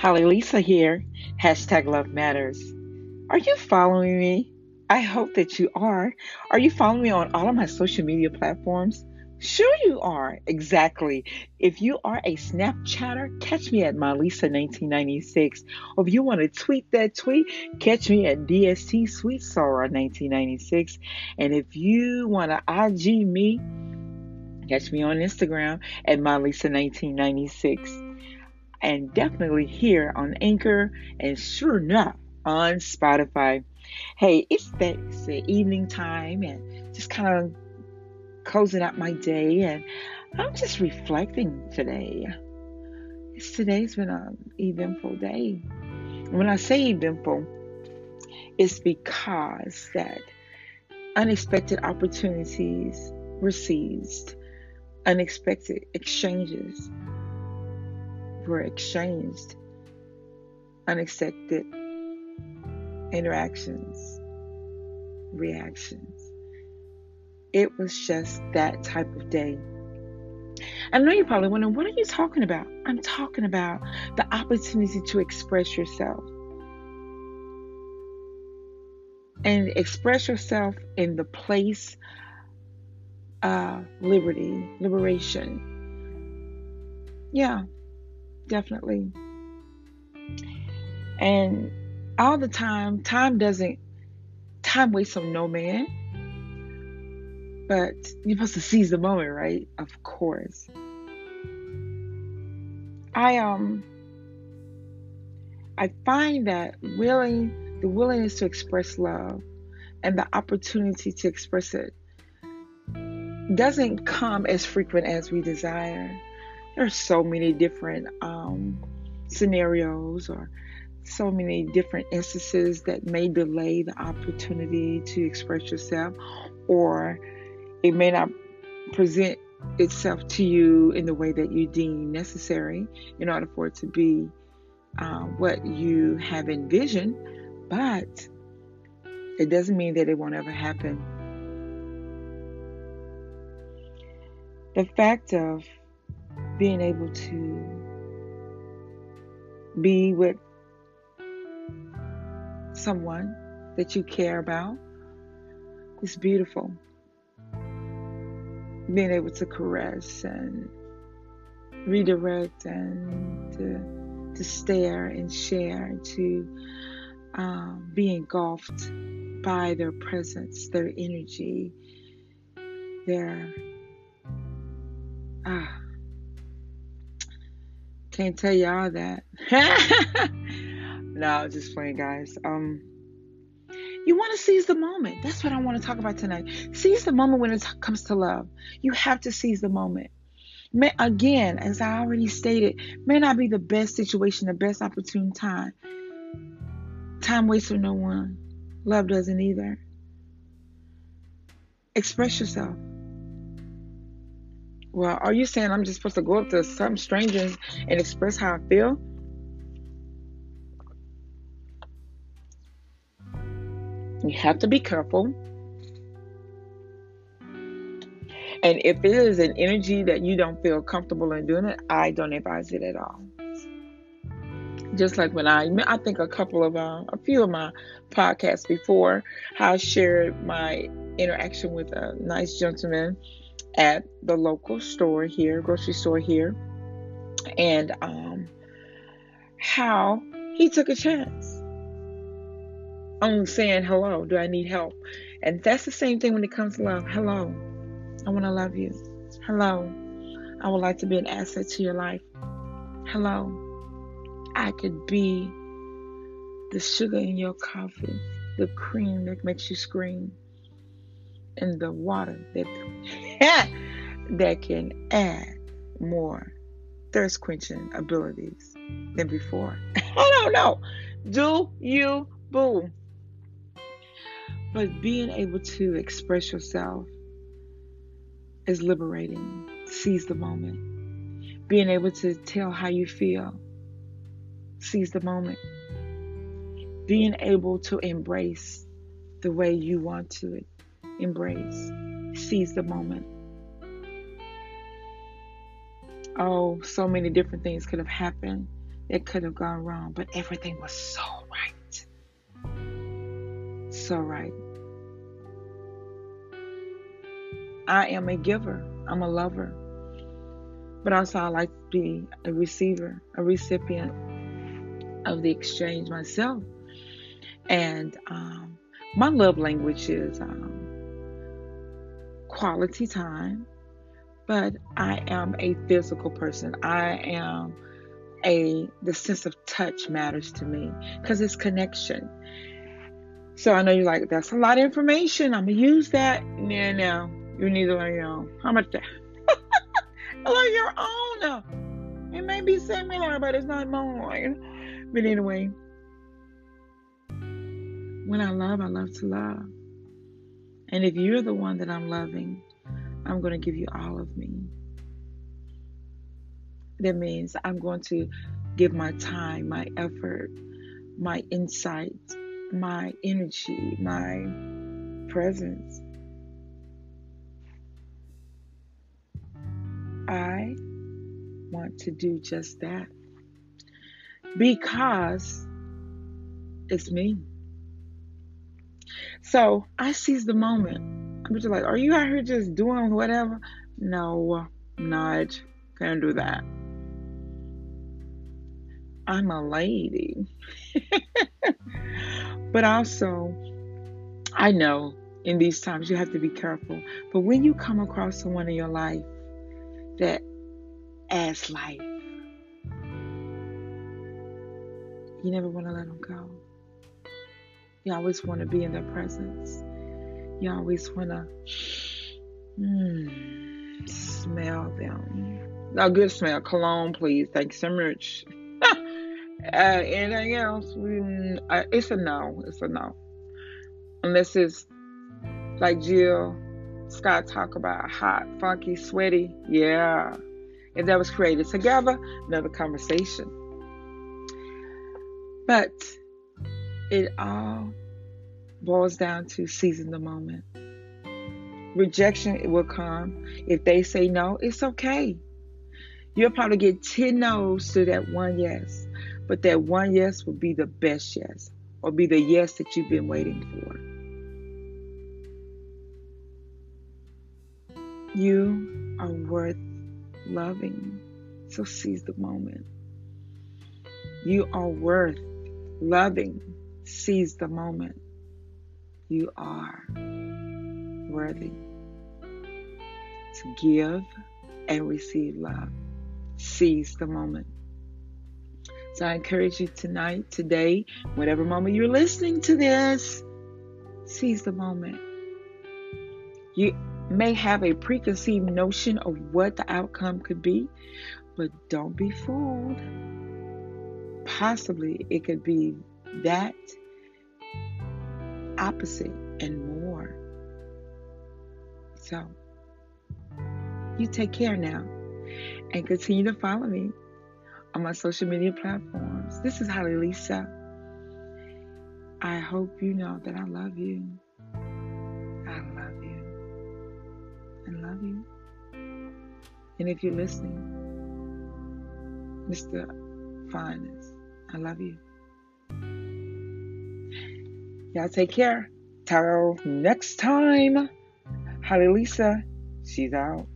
Holly Lisa here. Hashtag love matters. Are you following me? I hope that you are. Are you following me on all of my social media platforms? Sure, you are. Exactly. If you are a Snapchatter, catch me at MyLisa1996. Or if you want to tweet that tweet, catch me at DST Sweet Sorrow 1996. And if you want to IG me, catch me on Instagram at MyLisa1996. And definitely here on Anchor and sure enough on Spotify. Hey, it's that evening time and just kind of closing out my day and I'm just reflecting today. It's, today's been an eventful day. And when I say eventful, it's because that unexpected opportunities were seized, unexpected exchanges were exchanged, unexpected interactions, reactions. It was just that type of day. I know you're probably wondering, what are you talking about? I'm talking about the opportunity to express yourself. And express yourself in the place of liberty, liberation. Yeah, definitely. And all the time, time doesn't, time waits on no man but you're supposed to seize the moment, right? Of course. I um I find that willing the willingness to express love and the opportunity to express it doesn't come as frequent as we desire. There are so many different um, scenarios or so many different instances that may delay the opportunity to express yourself or it may not present itself to you in the way that you deem necessary in order for it to be uh, what you have envisioned, but it doesn't mean that it won't ever happen. The fact of being able to be with someone that you care about is beautiful being able to caress and redirect and to, to stare and share, to um, be engulfed by their presence, their energy, their ah. Can't tell y'all that. no, just playing, guys. Um, you want to seize the moment. That's what I want to talk about tonight. Seize the moment when it comes to love. You have to seize the moment. May, again, as I already stated, may not be the best situation, the best opportune time. Time waits for no one. Love doesn't either. Express yourself. Well, are you saying I'm just supposed to go up to some strangers and express how I feel? You have to be careful. And if it is an energy that you don't feel comfortable in doing it, I don't advise it at all. Just like when I, I think a couple of, uh, a few of my podcasts before, how I shared my interaction with a nice gentleman at the local store here, grocery store here, and um, how he took a chance on saying hello. Do I need help? And that's the same thing when it comes to love. Hello. I want to love you. Hello. I would like to be an asset to your life. Hello. I could be the sugar in your coffee, the cream that makes you scream, and the water that that can add more thirst quenching abilities than before. I don't know. Do you boo? But being able to express yourself is liberating. Seize the moment. Being able to tell how you feel. Seize the moment. Being able to embrace the way you want to embrace. Seize the moment. Oh, so many different things could have happened it could have gone wrong, but everything was so right. So right. I am a giver, I'm a lover, but also I like to be a receiver, a recipient of the exchange myself. And um, my love language is um, quality time, but I am a physical person. I am a the sense of touch matters to me because it's connection. So I know you're like, that's a lot of information. I'm gonna use that. No, no, you need to learn your own. How much that? learn your own. It may be similar, but it's not mine. But anyway, when I love, I love to love. And if you're the one that I'm loving, I'm going to give you all of me. That means I'm going to give my time, my effort, my insight, my energy, my presence. I want to do just that because it's me. So I seize the moment. I'm just like, are you out here just doing whatever? No, not. Can't do that. I'm a lady. but also, I know in these times you have to be careful. But when you come across someone in your life that adds life, you never want to let them go. You always want to be in their presence. You always want to mm, smell them. A good smell. Cologne, please. Thank you so much. uh, anything else? We, uh, it's a no. It's a no. Unless it's like Jill Scott talk about hot, funky, sweaty. Yeah. If that was created together, another conversation. But it all boils down to seizing the moment. Rejection will come. If they say no, it's okay. You'll probably get 10 no's to that one yes. But that one yes will be the best yes, or be the yes that you've been waiting for. You are worth loving. So seize the moment. You are worth loving. Seize the moment. You are worthy to give and receive love. Seize the moment. So I encourage you tonight, today, whatever moment you're listening to this, seize the moment. You may have a preconceived notion of what the outcome could be, but don't be fooled. Possibly it could be that opposite and more. So, you take care now and continue to follow me on my social media platforms. This is Holly Lisa. I hope you know that I love you. I love you. I love you. And if you're listening, Mr. Finest, I love you. Y'all take care. Till next time. Holly Lisa, she's out.